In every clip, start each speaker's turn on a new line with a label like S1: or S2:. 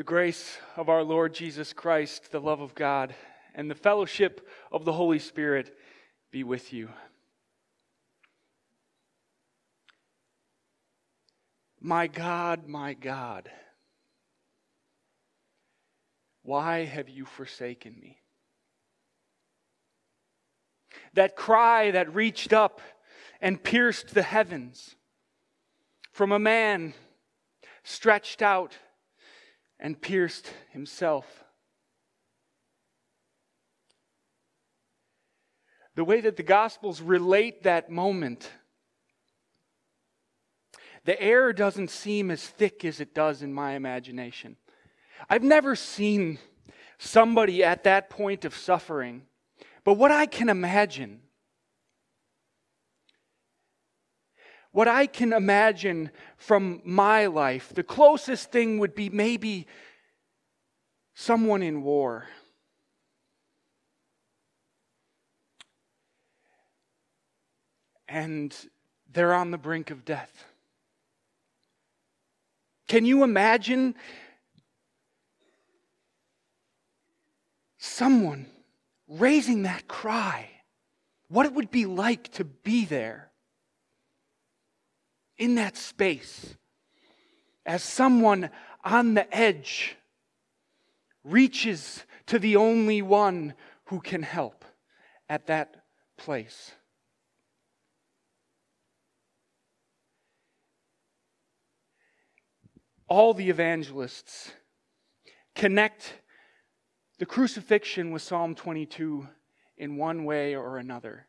S1: The grace of our Lord Jesus Christ, the love of God, and the fellowship of the Holy Spirit be with you. My God, my God, why have you forsaken me? That cry that reached up and pierced the heavens from a man stretched out and pierced himself. The way that the Gospels relate that moment, the air doesn't seem as thick as it does in my imagination. I've never seen somebody at that point of suffering, but what I can imagine what I can imagine from my life, the closest thing would be maybe someone in war. And they're on the brink of death. Can you imagine someone raising that cry? What it would be like to be there? In that space as someone on the edge reaches to the only one who can help at that place. All the evangelists connect the crucifixion with Psalm 22 in one way or another.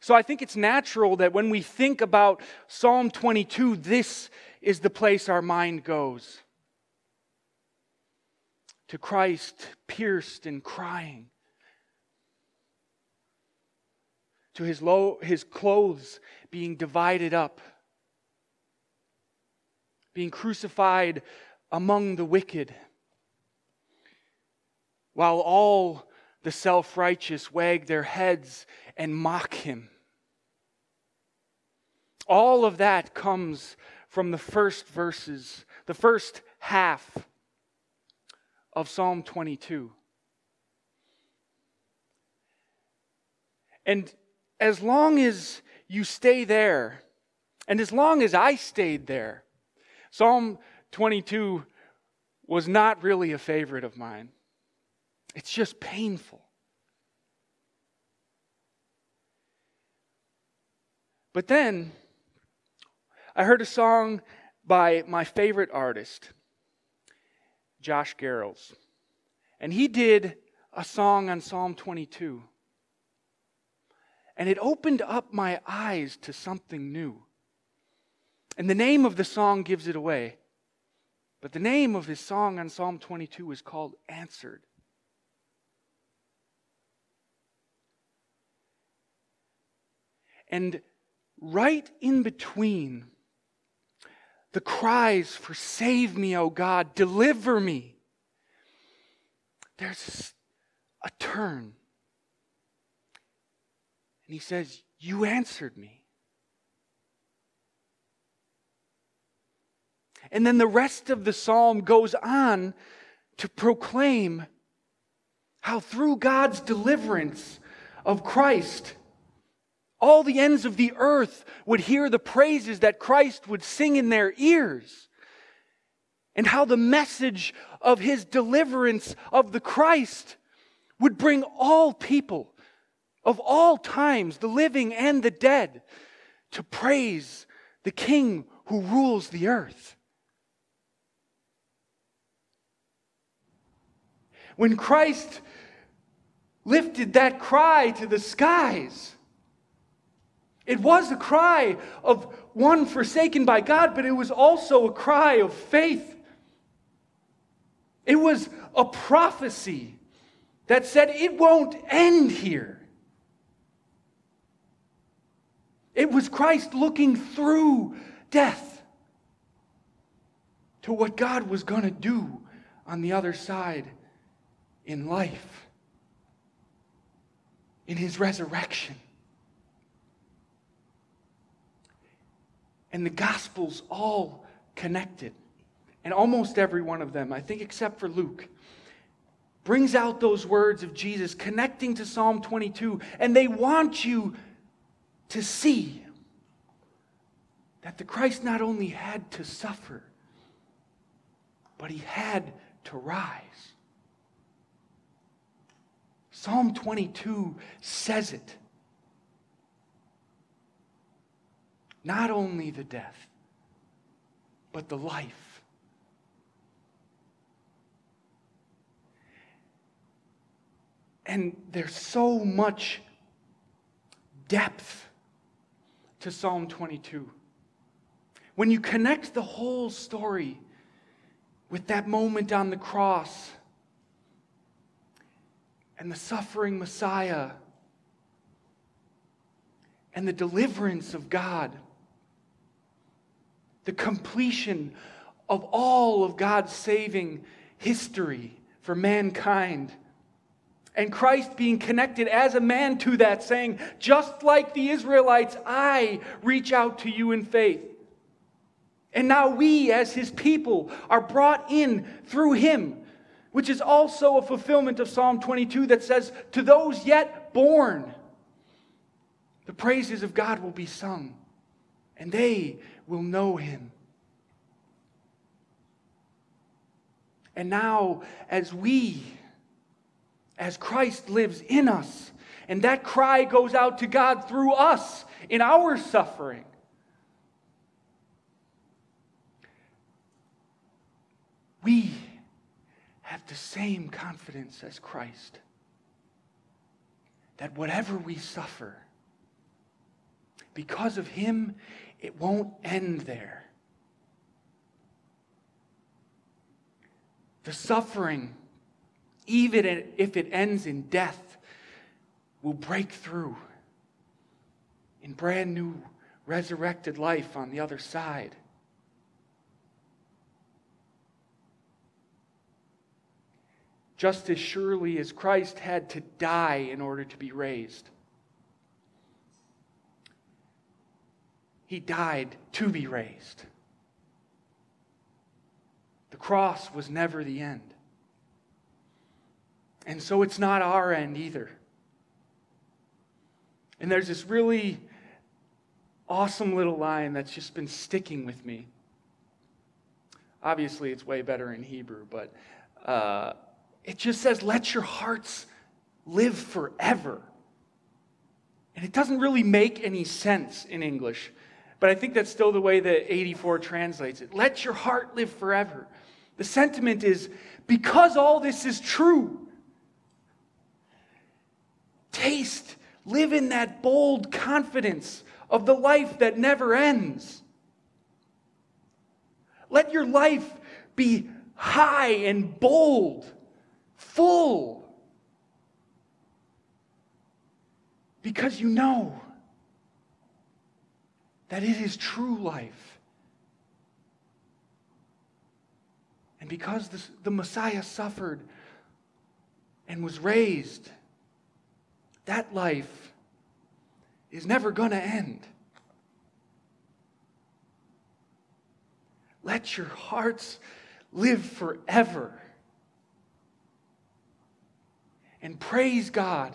S1: So I think it's natural that when we think about Psalm 22, this is the place our mind goes. To Christ pierced and crying, to his, low, his clothes being divided up, being crucified among the wicked, while all the self righteous wag their heads and mock him. All of that comes from the first verses, the first half of Psalm 22. And as long as you stay there, and as long as I stayed there, Psalm 22 was not really a favorite of mine. It's just painful. But then I heard a song by my favorite artist, Josh Garrels. And he did a song on Psalm 22. And it opened up my eyes to something new. And the name of the song gives it away. But the name of his song on Psalm 22 is called Answered. And right in between the cries for save me, O God, deliver me, there's a turn. And he says, You answered me. And then the rest of the psalm goes on to proclaim how through God's deliverance of Christ, all the ends of the earth would hear the praises that Christ would sing in their ears. And how the message of his deliverance of the Christ would bring all people of all times, the living and the dead, to praise the King who rules the earth. When Christ lifted that cry to the skies, it was a cry of one forsaken by God, but it was also a cry of faith. It was a prophecy that said it won't end here. It was Christ looking through death to what God was going to do on the other side in life, in his resurrection. And the gospel's all connected and almost every one of them, I think except for Luke, brings out those words of Jesus connecting to Psalm 22, and they want you to see that the Christ not only had to suffer, but he had to rise. Psalm 22 says it. Not only the death, but the life. And there's so much depth to Psalm 22. When you connect the whole story with that moment on the cross and the suffering Messiah and the deliverance of God, the completion of all of God's saving history for mankind. And Christ being connected as a man to that, saying, just like the Israelites, I reach out to you in faith. And now we, as his people, are brought in through him, which is also a fulfillment of Psalm 22 that says, To those yet born, the praises of God will be sung, and they will know him. And now, as we, as Christ lives in us, and that cry goes out to God through us in our suffering, we have the same confidence as Christ that whatever we suffer, because of Him, it won't end there. The suffering, even if it ends in death, will break through in brand new resurrected life on the other side. just as surely as Christ had to die in order to be raised. He died to be raised. The cross was never the end. And so it's not our end either. And there's this really awesome little line that's just been sticking with me. Obviously, it's way better in Hebrew, but uh, it just says, let your hearts live forever. And it doesn't really make any sense in English, but I think that's still the way that 84 translates it. Let your heart live forever. The sentiment is because all this is true, taste, live in that bold confidence of the life that never ends. Let your life be high and bold full. Because you know that it is true life. And because the, the Messiah suffered and was raised, that life is never going to end. Let your hearts live forever and praise God.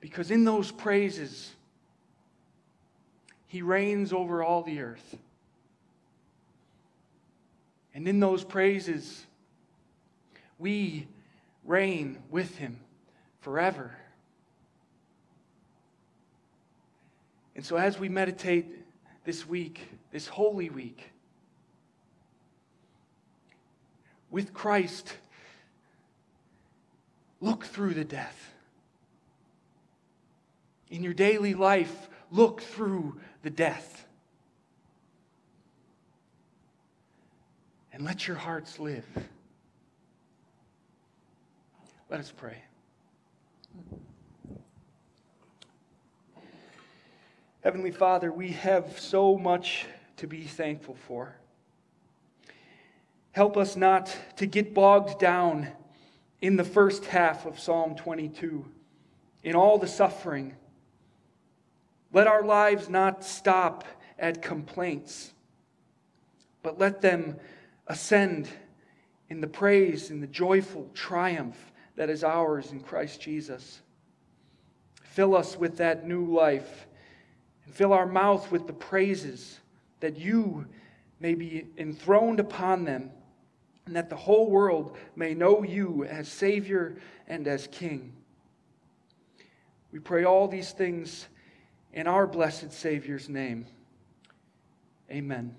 S1: Because in those praises, He reigns over all the earth. And in those praises, we reign with Him forever. And so, as we meditate this week, this holy week, with Christ Look through the death. In your daily life, look through the death. And let your hearts live. Let us pray. Heavenly Father, we have so much to be thankful for. Help us not to get bogged down in the first half of Psalm 22, in all the suffering. Let our lives not stop at complaints, but let them ascend in the praise, in the joyful triumph that is ours in Christ Jesus. Fill us with that new life and fill our mouth with the praises that you may be enthroned upon them and that the whole world may know you as Savior and as King. We pray all these things in our blessed Savior's name. Amen.